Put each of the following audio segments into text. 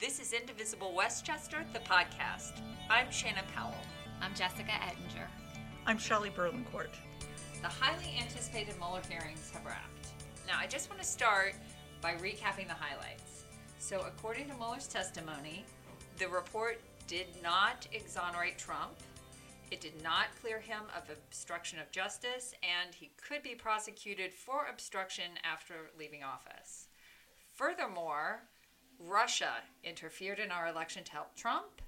This is Indivisible Westchester, the podcast. I'm Shannon Powell. I'm Jessica Ettinger. I'm Shelley Berlincourt. The highly anticipated Mueller hearings have wrapped. Now, I just want to start by recapping the highlights. So, according to Mueller's testimony, the report did not exonerate Trump. It did not clear him of obstruction of justice, and he could be prosecuted for obstruction after leaving office. Furthermore, Russia interfered in our election to help Trump.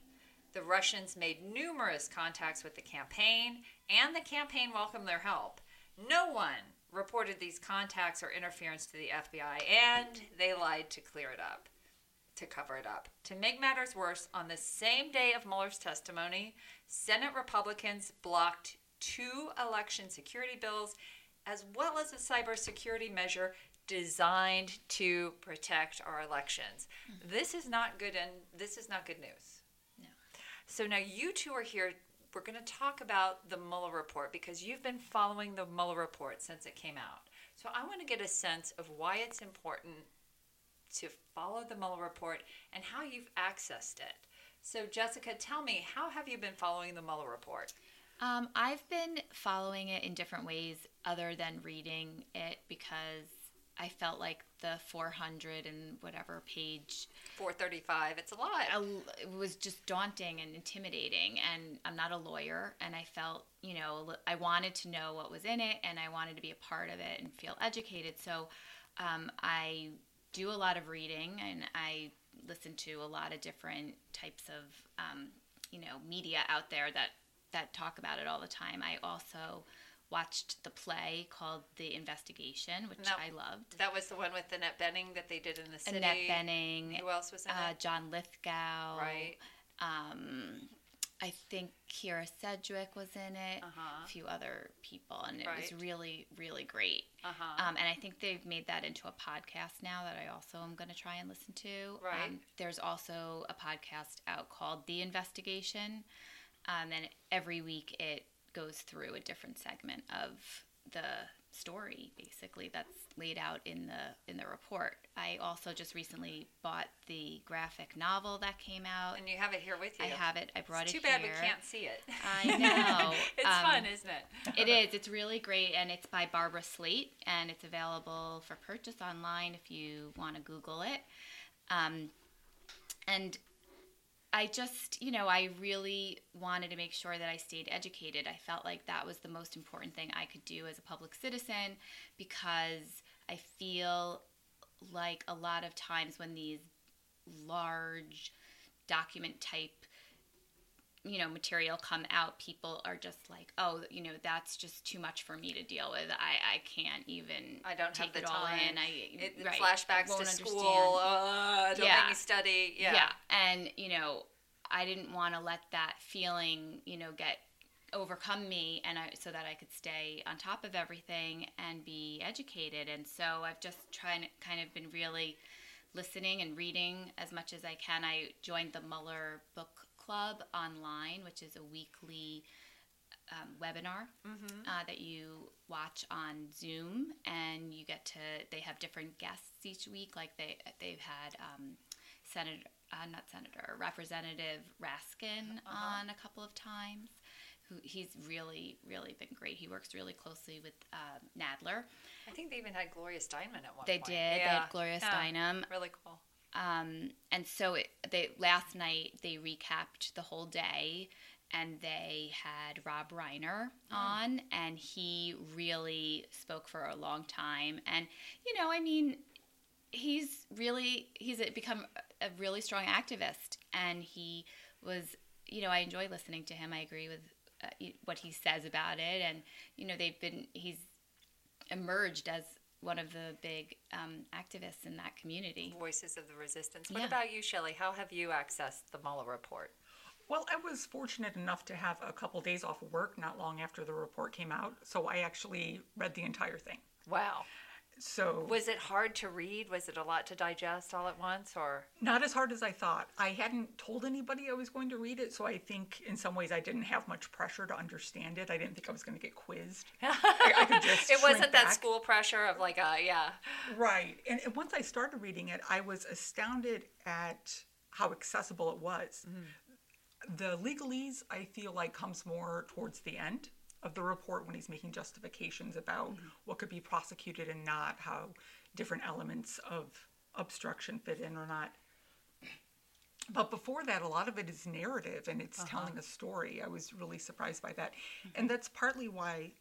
The Russians made numerous contacts with the campaign, and the campaign welcomed their help. No one reported these contacts or interference to the FBI, and they lied to clear it up, to cover it up. To make matters worse, on the same day of Mueller's testimony, Senate Republicans blocked two election security bills, as well as a cybersecurity measure designed to protect our elections. Mm-hmm. This is not good, and this is not good news. No. So now you two are here. We're going to talk about the Mueller report because you've been following the Mueller report since it came out. So I want to get a sense of why it's important to follow the Mueller report and how you've accessed it. So Jessica, tell me, how have you been following the Mueller report? Um, I've been following it in different ways other than reading it because I felt like the 400 and whatever page 435 it's a lot. it was just daunting and intimidating and I'm not a lawyer and I felt you know I wanted to know what was in it and I wanted to be a part of it and feel educated so um, I do a lot of reading and I listen to a lot of different types of um, you know media out there that that talk about it all the time. I also watched the play called The Investigation, which I loved. That was the one with Annette Bening that they did in the city. Annette Bening. Who else was in uh, it? John Lithgow. Right. Um, I think Kyra Sedgwick was in it. Uh-huh. A few other people, and it right. was really, really great. Uh-huh. Um, and I think they've made that into a podcast now that I also am going to try and listen to. Right. Um, there's also a podcast out called The Investigation. Um, and every week it goes through a different segment of the story basically that's laid out in the in the report. I also just recently bought the graphic novel that came out. And you have it here with you. I have it. I brought it's it too bad here. we can't see it. I know. it's um, fun, isn't it? it is. It's really great and it's by Barbara Slate and it's available for purchase online if you want to Google it. Um, and I just, you know, I really wanted to make sure that I stayed educated. I felt like that was the most important thing I could do as a public citizen because I feel like a lot of times when these large document type you know material come out people are just like oh you know that's just too much for me to deal with. I i can't even i don't take have the it time. all in. i it, right, flashbacks to understand. school uh, don't yeah. make me study. Yeah. Yeah. And you know i didn't want to let that feeling you know get overcome me and I, so that i could stay on top of everything and be educated. And so i've just tried kind of been really listening and reading as much as i can. I joined the mueller book Club online, which is a weekly um, webinar mm-hmm. uh, that you watch on Zoom, and you get to. They have different guests each week. Like they they've had um, Senator, uh, not Senator, Representative Raskin uh-huh. on a couple of times. Who he's really really been great. He works really closely with uh, Nadler. I think they even had Gloria Steinem at one they point. Did. Yeah. They had Gloria yeah. Steinem. Really cool. Um, and so it, they last night they recapped the whole day, and they had Rob Reiner mm. on, and he really spoke for a long time. And you know, I mean, he's really he's become a really strong activist, and he was. You know, I enjoy listening to him. I agree with uh, what he says about it, and you know, they've been he's emerged as one of the big um, activists in that community. Voices of the resistance. What Yeah. about you, Shelley? How have you accessed the Mueller report? Well, I was fortunate enough to have a couple days off of work not long after the report came out, so I actually read the entire thing. Wow. So Was it hard to read? Was it a lot to digest all at once, or not as hard as I thought. I hadn't told anybody I was going to read it, so I think in some ways I didn't have much pressure to understand it. I didn't think I was going to get quizzed. I, I it wasn't that back. school pressure of like a yeah. Right. And and once I started reading it, I was astounded at how accessible it was. Mm-hmm. The legalese, I feel like, comes more towards the end of the report when he's making justifications about mm-hmm. what could be prosecuted and not, how different elements of obstruction fit in or not. But before that, a lot of it is narrative and it's uh-huh. telling a story. I was really surprised by that. Mm-hmm. And that's partly why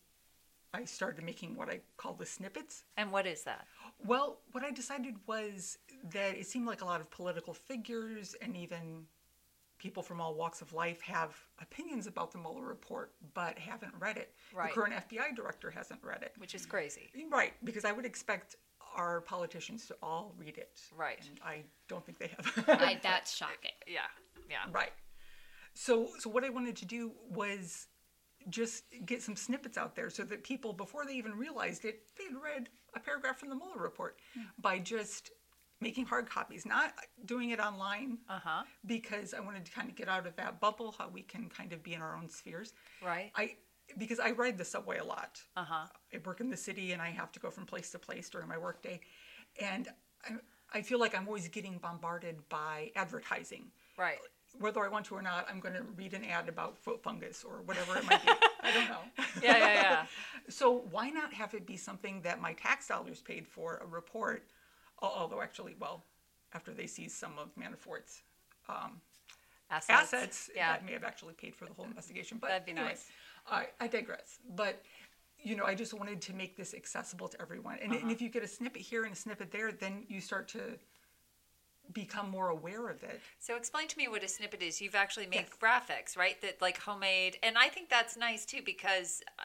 I started making what I call the snippets. And what is that? Well, what I decided was that it seemed like a lot of political figures and even people from all walks of life have opinions about the Mueller report, but haven't read it. Right. The current FBI director hasn't read it. Which is crazy. Right, because I would expect our politicians to all read it. Right. And I don't think they have. I, that's shocking. Yeah. Yeah. Right. So so what I wanted to do was just get some snippets out there so that people before they even realized it, they'd read a paragraph from the Mueller report hmm. by just making hard copies, not doing it online Uh huh. because I wanted to kind of get out of that bubble, how we can kind of be in our own spheres. Right. I because I ride the subway a lot. Uh huh. I work in the city and I have to go from place to place during my workday. And I, I feel like I'm always getting bombarded by advertising. Right. Whether I want to or not, I'm going to read an ad about foot fungus or whatever it might be. I don't know. Yeah. Yeah. Yeah. So why not have it be something that my tax dollars paid for, a report, although actually, well, after they seize some of Manafort's Assets. assets, Yeah. that may have actually paid for the whole investigation. But That'd be nice. I, I digress. But you know, I just wanted to make this accessible to everyone. And, Uh-huh. and if you get a snippet here and a snippet there, then you start to become more aware of it. So explain to me what a snippet is. You've actually made Yes. graphics, right? That like homemade, and I think that's nice too because uh,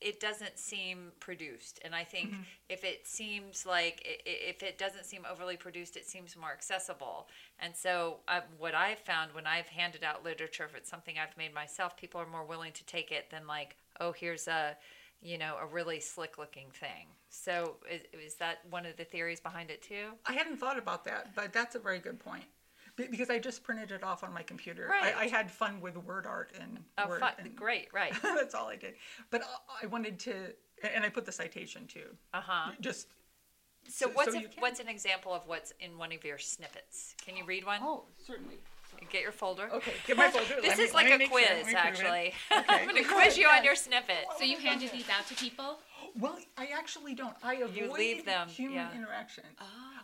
it doesn't seem produced. And I think Mm-hmm. if it seems like i- i- if it doesn't seem overly produced, it seems more accessible. And so uh, what I've found when I've handed out literature, if it's something I've made myself, people are more willing to take it than like, oh, here's a you know a really slick looking thing. So is, is that one of the theories behind it too? I hadn't thought about that, but that's a very good point. Be- Because I just printed it off on my computer. Right. I, I had fun with word art and Oh, Word. fun. and- great, right? that's all I did. But I- I wanted to, and I put the citation too. Uh huh. Just So So- what's so a, can- what's an example of what's in one of your snippets? Can you read one? oh, certainly. Get your folder. Okay, get my folder. This Let me- is let like a make sure. Quiz, me prove it. actually. Okay. I'm going to quiz you on your snippet. So you handed these out to people? Well, I actually don't. I avoid leave them, human yeah. interaction.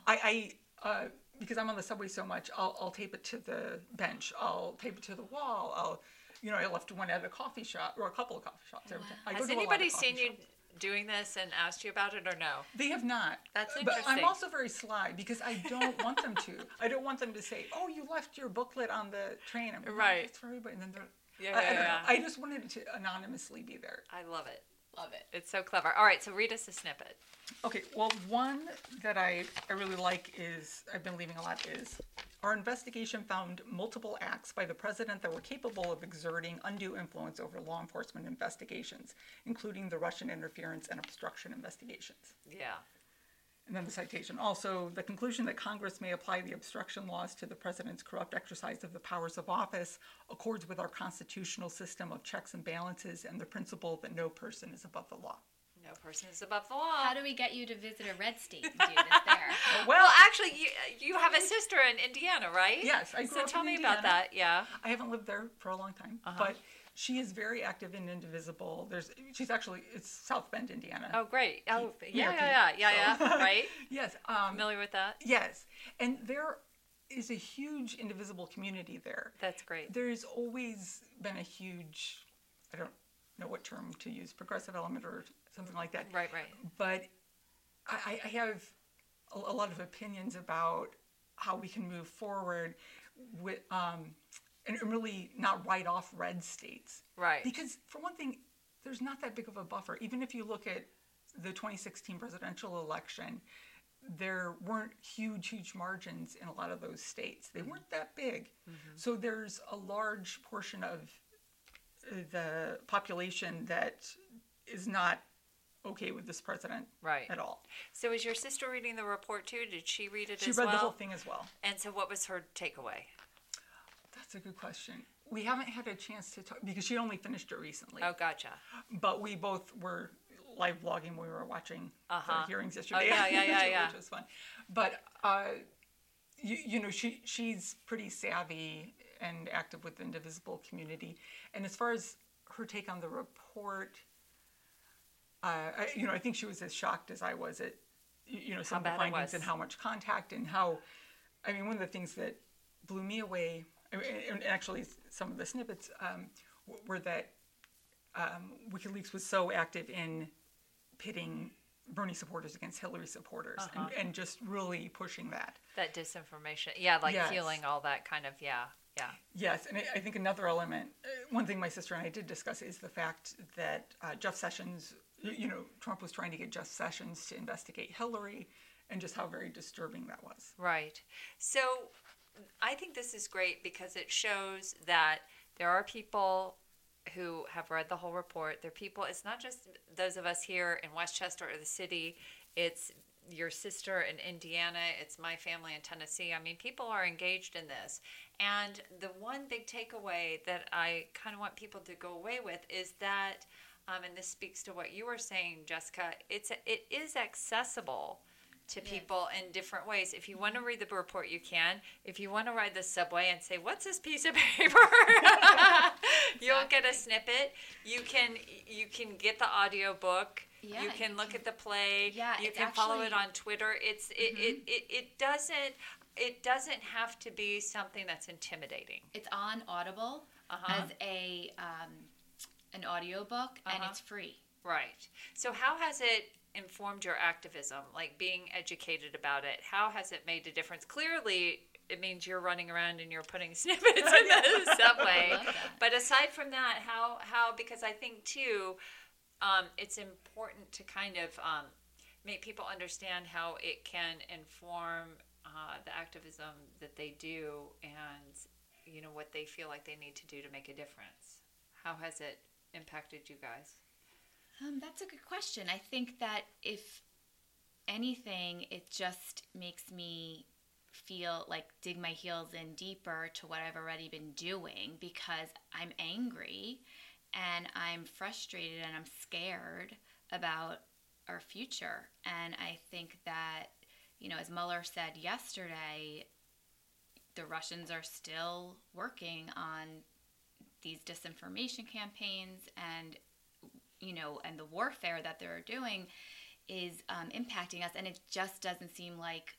I, I uh, because I'm on the subway so much, I'll, I'll tape it to the bench. I'll tape it to the wall. I'll, you know, I left one at a coffee shop or a couple of coffee shops every time. I go Has to a lot of anybody coffee seen you shops. doing this and asked you about it or no? They have not. That's But I'm interesting. also very sly because I don't want them to. I don't want them to say, "Oh, you left your booklet on the train." I'm like, "No, Right. It's for everybody. And then they're. Yeah, I, I yeah, don't know. yeah. I just wanted it to anonymously be there. I love it. Love it. It's so clever. All right, so read us a snippet. Okay, well, one that I, I really like is, I've been leaving a lot, is our investigation found multiple acts by the president that were capable of exerting undue influence over law enforcement investigations, including the Russian interference and obstruction investigations. Yeah. And then the citation. Also, the conclusion that Congress may apply the obstruction laws to the president's corrupt exercise of the powers of office accords with our constitutional system of checks and balances and the principle that no person is above the law. No person is above the law. How do we get you to visit a red state and do this there? well, actually, you, you have a sister in Indiana, right? Yes, I grew So up tell in me Indiana. about that. Yeah. I haven't lived there for a long time, Uh-huh. but she is very active in Indivisible. There's she's actually it's South Bend, Indiana. Oh, great. Oh, yeah, yeah, yeah, yeah, so- yeah. Right. Yes, um, Familiar with that? yes, and there is a huge Indivisible community there. That's great. There's always been a huge, I don't know what term to use, progressive element or something like that. Right, right. But I, I have a, a lot of opinions about how we can move forward with um, and really not write off red states. Right. Because for one thing, there's not that big of a buffer. Even if you look at the 2016 presidential election, there weren't huge, huge margins in a lot of those states. They weren't that big. So there's a large portion of uh, the population that is not okay with this president Right. at all. So is your sister reading the report too? Did she read it She read well? the whole thing as well. And so what was her takeaway? That's a good question. We haven't had a chance to talk because she only finished it recently. Oh, gotcha. But we both were live blogging when we were watching Uh-huh. the hearings yesterday. Oh, yeah, yeah, yeah, which, yeah. Which was fun. But uh, you, you know, she she's pretty savvy and active with the indivisible community. And as far as her take on the report, uh, I, you know, I think she was as shocked as I was at, you know, some of the findings and how much contact and how, I mean, one of the things that blew me away, and actually some of the snippets um, were that um, WikiLeaks was so active in pitting Bernie supporters against Hillary supporters Uh-huh. and, and just really pushing that. That disinformation. Yeah, like Yes. healing all that kind of, yeah, yeah. Yes, and I- think another element, uh, one thing my sister and I did discuss is the fact that uh, Jeff Sessions, you know, Trump was trying to get Jeff Sessions to investigate Hillary and just how very disturbing that was. Right. So I think this is great because it shows that there are people who have read the whole report. There are people, it's not just those of us here in Westchester or the city, it's your sister in Indiana, it's my family in Tennessee. I mean, people are engaged in this. And the one big takeaway that I kind of want people to go away with is that, um, and this speaks to what you were saying, Jessica, it's it is accessible to people in different ways. If you want to read the report, you can. If you want to ride the subway and say, "What's this piece of paper?" You'll get a snippet. You can you can get the audio book. Yeah, you can look can- at the play. Yeah, you can follow it Mm-hmm. on Twitter. It's it, it, it, it doesn't it doesn't have to be something that's intimidating. It's on Audible Uh-huh. as a um, an audiobook and Uh-huh. it's free. Right. So how has it informed your activism, like being educated about it? How has it made a difference? Clearly, it means you're running around and you're putting snippets in the subway. I love that. But aside from that, how how because I think too, um, it's important to kind of um, make people understand how it can inform uh, the activism that they do and you know what they feel like they need to do to make a difference. How has it impacted you guys? Um, that's a good question. I think that if anything, it just makes me feel like dig my heels in deeper to what I've already been doing because I'm angry and I'm frustrated and I'm scared about our future. And I think that, you know, as Mueller said yesterday, the Russians are still working on these disinformation campaigns and you know, and the warfare that they're doing is um, impacting us, and it just doesn't seem like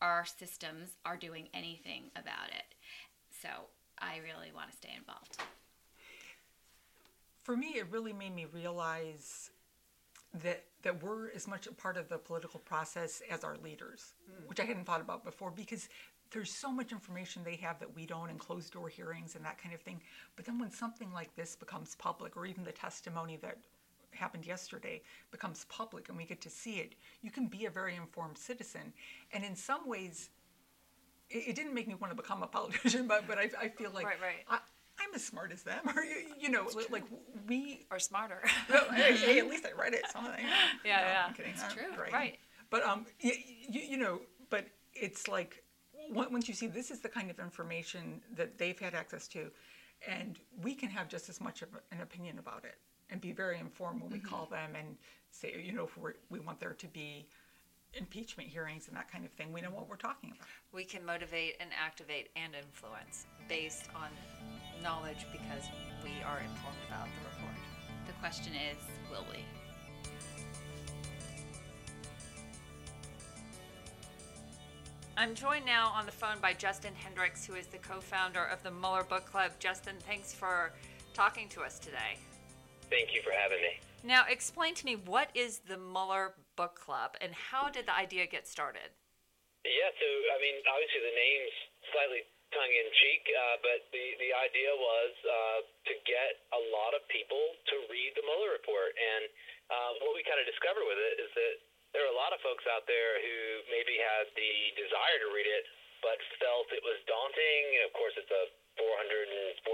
our systems are doing anything about it. So I really want to stay involved. For me, it really made me realize that that we're as much a part of the political process as our leaders, which I hadn't thought about before because there's so much information they have that we don't in closed door hearings and that kind of thing. But then when something like this becomes public, or even the testimony that happened yesterday becomes public and we get to see it, you can be a very informed citizen. And in some ways, it, it didn't make me want to become a politician, but but I, I feel like Right, right. I, I'm as smart as them, or you, you know, li- like we are smarter? hey, hey, at least I read it. Something. Yeah, no, yeah. I'm kidding. It's I'm true. bragging. Right. But um, you, you, you know, but it's like once you see this is the kind of information that they've had access to, and we can have just as much of an opinion about it and be very informed when we mm-hmm. call them and say, you know, if we're, we want there to be impeachment hearings and that kind of thing. We know what we're talking about. we can motivate and activate and influence based on knowledge because we are informed about the report. The question is, will we? I'm joined now on the phone by Justin Hendrix, who is the co founder of the Mueller Book Club. Justin, thanks for talking to us today. Thank you for having me. Now, explain to me what is the Mueller Book Club and how did the idea get started? Yeah, so I mean, obviously the name's slightly tongue in cheek, uh, but the the idea was uh, to get a lot of people to read the Mueller report, and uh, what we kind of discovered with it is that there are a lot of folks out there who maybe had the desire to read it, but felt it was daunting. Of course, it's a 448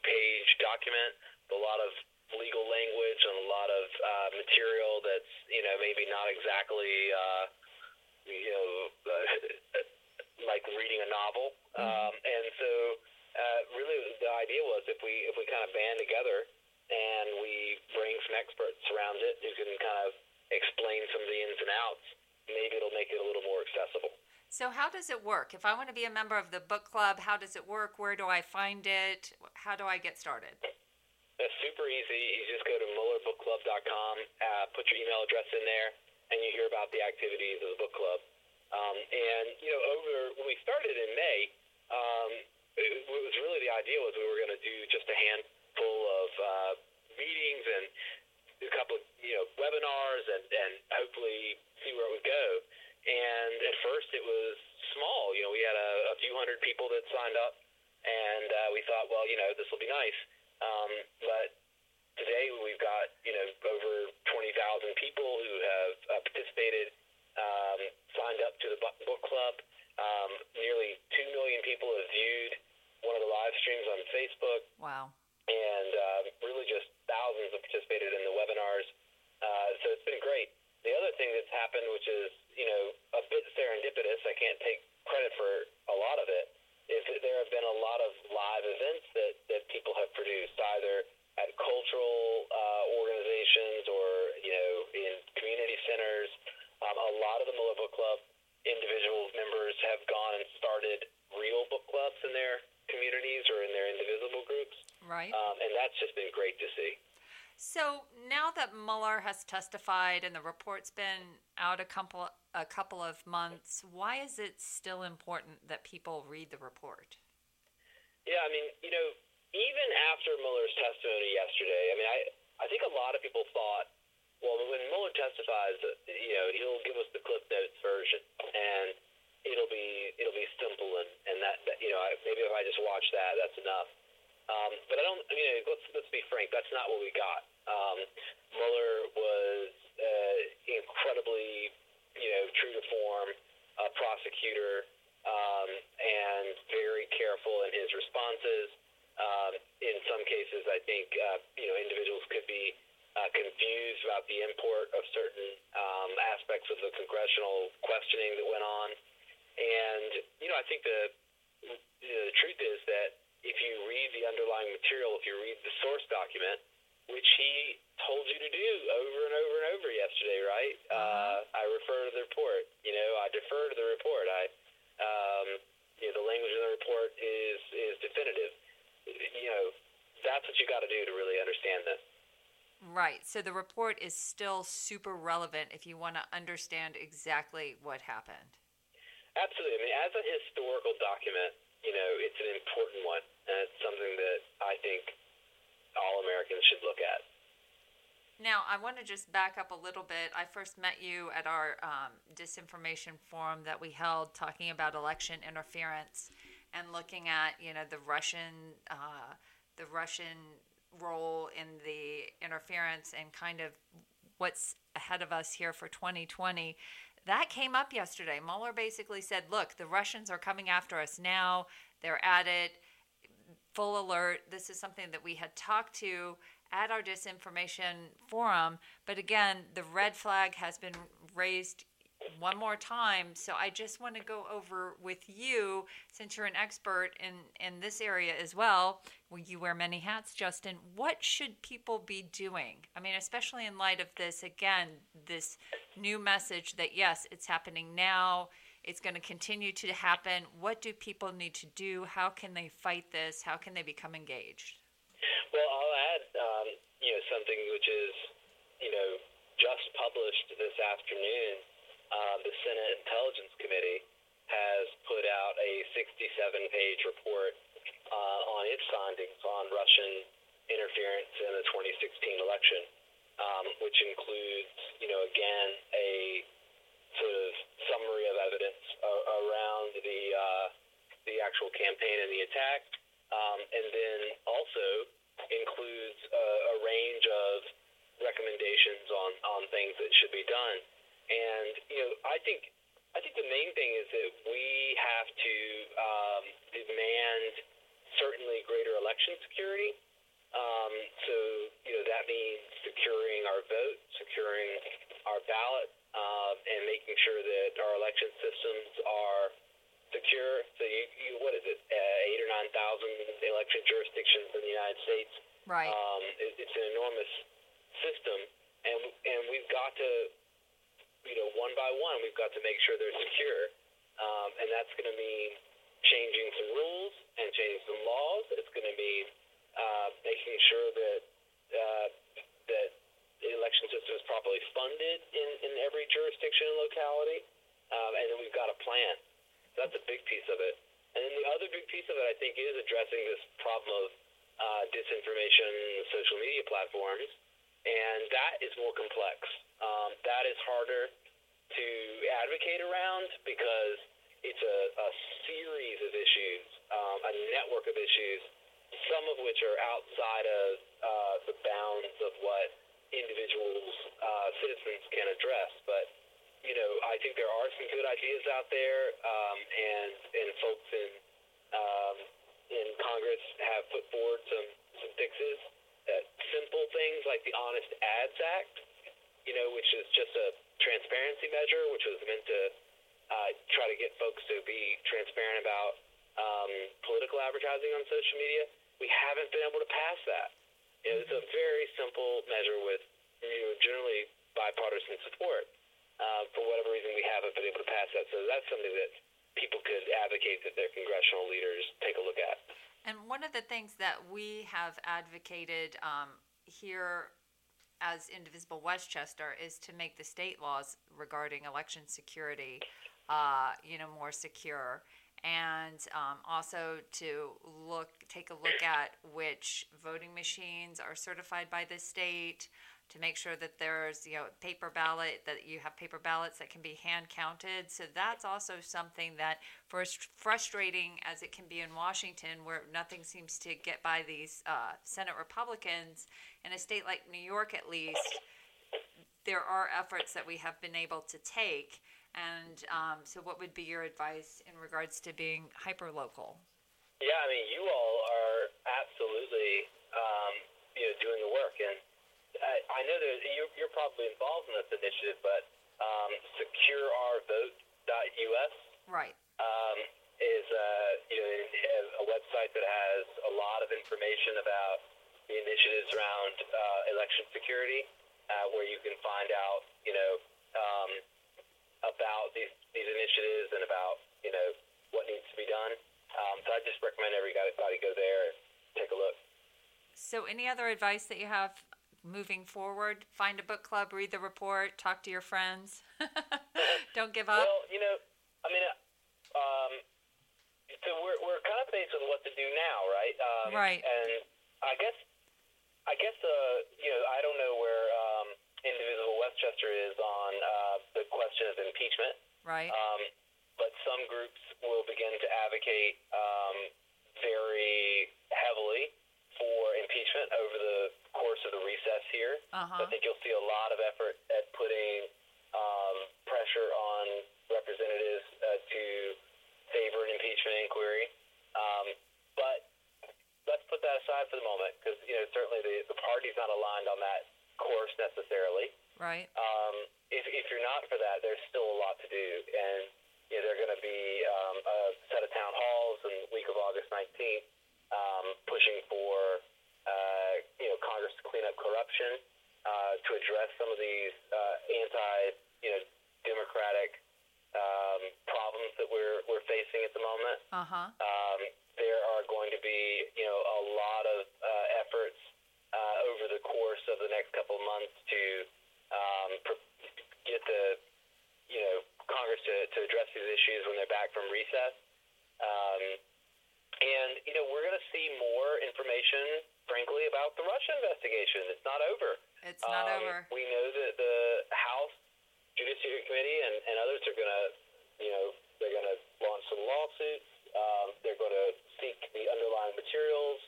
page document, a lot of legal language and a lot of uh, material that's you know maybe not exactly. Uh, you know, uh, like reading a novel. Um, and so, uh, really, the idea was if we if we kind of band together and we bring some experts around it who can kind of explain some of the ins and outs, maybe it'll make it a little more accessible. So, how does it work? If I want to be a member of the book club, how does it work? Where do I find it? How do I get started? It's super easy. You just go to MuellerBookClub.com, uh, put your email address in there, and you hear about the activities of the book club. Um, and you know, over when we started in May, um, it, it was really the idea was we were going to do just a handful of uh, meetings and a couple of you know webinars and and hopefully see where it would go. And at first it was small. You know, we had a, a few hundred people that signed up, and uh, we thought, well, you know, this will be nice. Um, but today we've got you know over 20,000 people who have uh, participated, um, signed up to the book club. Um, nearly two million people have viewed one of the live streams on Facebook. Wow. And uh, really just thousands have participated in the webinars. Uh, so it's been great. The other thing that's happened, which is you know a bit serendipitous, I can't take credit for a lot of it, is that there have been a lot of live events that, that people have produced, either at cultural uh, organizations or you know in community centers. Um, a lot of the Mueller Book Club individual members have gone and started real book clubs in their communities or in their indivisible groups. Right. Um, and that's just been great. So now that Mueller has testified and the report's been out a couple a couple of months, why is it still important that people read the report? Yeah, I mean, you know, even after Mueller's testimony yesterday, I mean, I I think a lot of people thought, well, when Muller testifies, you know, he'll give us the Cliff Notes version, and it'll be it'll be simple, and and that, that you know, I, maybe if I just watch that, that's enough. Um, but I don't. I mean, let's let's be frank. That's not what we got. Um, Mueller was uh, incredibly, you know, true to form, a prosecutor, um, and very careful in his responses. Um, in some cases, I think uh, you know individuals could be uh, confused about the import of certain um, aspects of the congressional questioning that went on. And you know, I think the you know, the truth is that if you read the underlying material, if you read the source document, which he told you to do over and over and over yesterday, right? Uh, I refer to the report. You know, I defer to the report. I, um, you know, the language in the report is is definitive. You know, that's what you got to do to really understand this. Right. So the report is still super relevant if you want to understand exactly what happened. Absolutely. I mean, as a historical document, you know, it's an important one, and it's something that I think all Americans should look at. Now, I want to just back up a little bit. I first met you at our um, disinformation forum that we held talking about election interference and looking at, you know, the Russian, uh, the Russian role in the interference and kind of what's ahead of us here for 2020. That came up yesterday. Mueller basically said, look, the Russians are coming after us now. They're at it. Full alert. This is something that we had talked to at our disinformation forum. But again, the red flag has been raised one more time. So I just want to go over with you, since you're an expert in, in this area as well. Well, you wear many hats, Justin. What should people be doing? I mean, especially in light of this, again, this new message that yes, it's happening now. It's going to continue to happen. What do people need to do? How can they fight this? How can they become engaged? Well, I'll add, um, you know, something which is, you know, just published this afternoon uh, the Senate Intelligence Committee has put out a 67-page report uh, on its findings on Russian interference in the 2016 election, um, which includes, you know, again, a sort of summary of evidence uh, around the uh, the actual campaign and the attack, um, and then also includes a, a range of recommendations on, on things that should be done. And you know, I think I think the main thing is that we have to um, demand certainly greater election security. Um, so you know that means securing our vote, securing our ballot, uh, and making sure that our election systems are secure. So you, you what is it, uh, eight or nine thousand election jurisdictions in the United States? Right. Um, it, it's an enormous system, and and we've got to you know, one by one, we've got to make sure they're secure. um, and that's going to mean changing some rules and changing some laws. It's going to mean uh, making sure that uh, that the election system is properly funded in, in every jurisdiction and locality, um, and then we've got a plan. That's a big piece of it. And then the other big piece of it, I think, is addressing this problem of uh, disinformation social media platforms, and that is more complex. Um, that is harder to advocate around because it's a, a series of issues, um, a network of issues, some of which are outside of uh, the bounds of what individuals, uh, citizens can address. But you know, I think there are some good ideas out there, um, and and folks in um, in Congress have put forward some some fixes. Uh, simple things like the Honest Ads Act, you know, which is just a transparency measure, which was meant to uh, try to get folks to be transparent about um, political advertising on social media. We haven't been able to pass that. You know, it's a very simple measure with you know, generally bipartisan support. Uh, for whatever reason, we haven't been able to pass that. So that's something that people could advocate that their congressional leaders take a look at. And one of the things that we have advocated um, here as Indivisible Westchester is to make the state laws regarding election security, uh, you know, more secure, and um, also to look, take a look at which voting machines are certified by the state to make sure that there's you know paper ballot that you have paper ballots that can be hand counted. So that's also something that for as frustrating as it can be in washington where nothing seems to get by these uh, senate republicans. In a state like new york at least there are efforts that we have been able to take. And um, so what would be your advice in regards to being hyper local yeah i mean you all are absolutely um, you know doing the work. And I, I know that you're, you're probably involved in this initiative, but um, secureourvote.us right um, is uh, you know a website that has a lot of information about the initiatives around uh, election security, uh, where you can find out you know um, about these these initiatives and about you know what needs to be done. Um, so I just recommend everybody go there and take a look. So, any other advice that you have moving forward? Find a book club, read the report, talk to your friends. Don't give up. Well, you know, I mean, um, so we're we're kind of faced with what to do now, right? Um, right. And I guess, I guess, uh, you know, I don't know where um, Indivisible Westchester is on uh, the question of impeachment. Right. Um, but some groups will begin to advocate um, very heavily for impeachment over the of the recess here. Uh-huh. I think you'll see a lot of effort at putting um, pressure on representatives uh, to favor an impeachment inquiry. Um, but let's put that aside for the moment because you know certainly the, the party's not aligned on that course necessarily. Right. Um, if, if you're not for that, there's still a lot to do, and you know, there are going to be um, a set of town halls in the week of August 19th um, pushing for uh, you know Congress to clean up corruption, uh, to address some of these uh, anti you know democratic um, problems that we're we're facing at the moment. Uh huh. Um, there are going to be you know a lot of uh, efforts uh, over the course of the next couple of months to um, pr- get the you know Congress to, to address these issues when they're back from recess. Um, and, you know, we're going to see more information, frankly, about the Russia investigation. It's not over. It's not Um, over. We know that the House Judiciary Committee and, and others are going to, you know, they're going to launch some lawsuits. Um, they're going to seek the underlying materials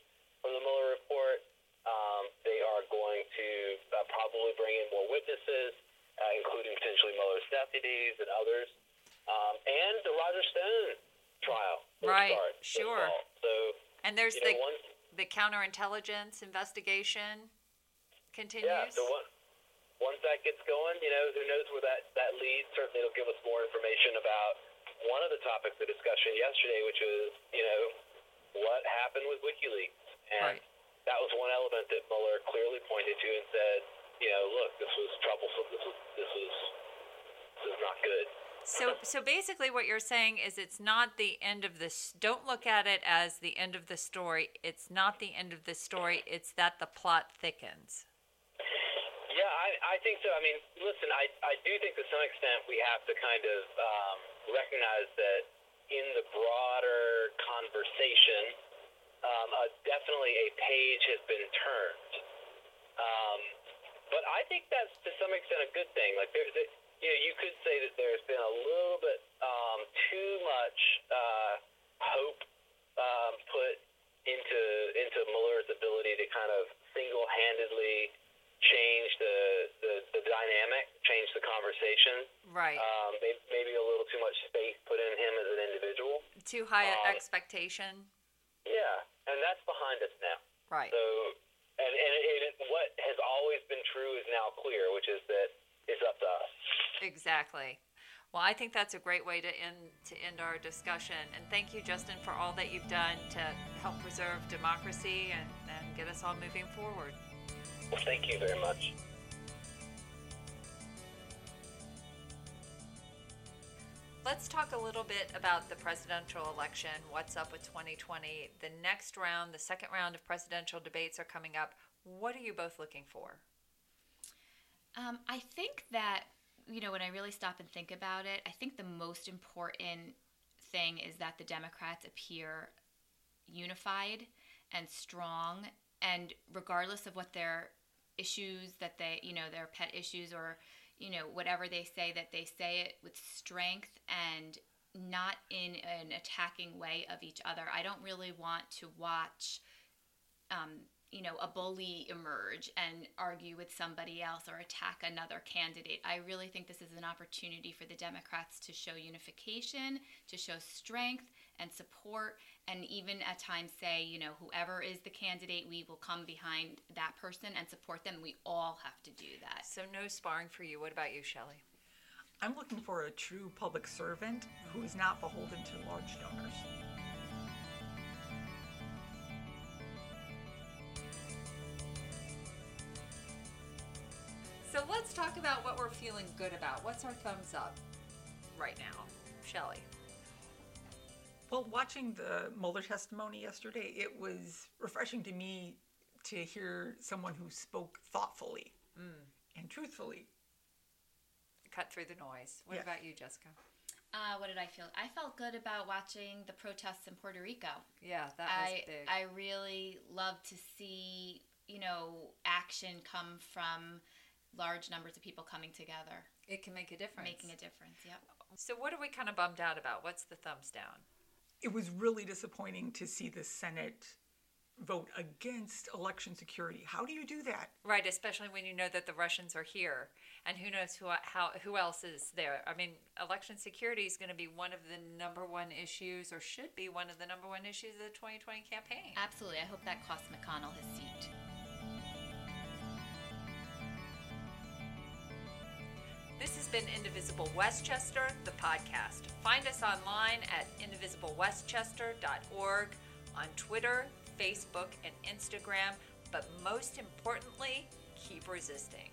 from the Mueller report. Um, they are going to uh, probably bring in more witnesses, uh, including potentially Mueller's deputies and others. Um, and the Roger Stone trial. Right, start sure. So, And there's you know, the once, the counterintelligence investigation continues. yeah, so once, once that gets going, you know, who knows where that, that leads. Certainly it'll give us more information about one of the topics of discussion yesterday, which was, you know, what happened with WikiLeaks. And Right. that was one element that Mueller clearly pointed to and said, you know, look, this was troublesome. This was, this was, this is not good. So, so basically, what you're saying is it's not the end of this. Don't look at it as the end of the story. It's not the end of the story. It's that the plot thickens. Yeah, I, I think so. I mean, listen, I, I do think to some extent we have to kind of um, recognize that in the broader conversation, um, uh, definitely a page has been turned. Um, but I think that's to some extent a good thing. Like there, there you know, you could say that there's been a little bit um, too much uh, hope um, put into into Mueller's ability to kind of single-handedly change the, the, the dynamic, change the conversation. Right. Um, maybe, maybe a little too much faith put in him as an individual. Too high um, expectation. Yeah, and that's behind us now. Right. So, and, and, and what has always been true is now clear, which is that it's up to us. Exactly. Well, I think that's a great way to end to end our discussion. And thank you, Justin, for all that you've done to help preserve democracy and, and get us all moving forward. Well, thank you very much. Let's talk a little bit about the presidential election. What's up with 2020? The next round, the second round of presidential debates are coming up. What are you both looking for? Um, I think that, you know, when I really stop and think about it, I think the most important thing is that the Democrats appear unified and strong. And regardless of what their issues that they, you know, their pet issues or, you know, whatever they say, that they say it with strength and not in an attacking way of each other. I don't really want to watch um, you know, a bully emerge and argue with somebody else or attack another candidate. I really think this is an opportunity for the Democrats to show unification, to show strength and support, and even at times say, you know, whoever is the candidate, we will come behind that person and support them. We all have to do that. So, no sparring for you. What about you, Shelley? I'm looking for a true public servant who is not beholden to large donors. About what we're feeling good about. What's our thumbs up right now, Shelley? Well, watching the Mueller testimony yesterday, it was refreshing to me to hear someone who spoke thoughtfully and truthfully. Cut through the noise. What Yes. about you, Jessica? Uh, what did I feel? I felt good about watching the protests in Puerto Rico. Yeah, that was I big. I really love to see you know action come from large numbers of people coming together, it can make a difference. making a difference. Yep. So, what are we kind of bummed out about? What's the thumbs down? It was really disappointing to see the Senate vote against election security. How do you do that? Right, especially when you know that the Russians are here, and who knows who how who else is there. I mean, election security is going to be one of the number one issues, or should be one of the number one issues of the 2020 campaign. Absolutely. I hope that costs McConnell his seat. Been Indivisible Westchester, the podcast. Find us online at indivisiblewestchester.org, on Twitter, Facebook, and Instagram. But most importantly, keep resisting.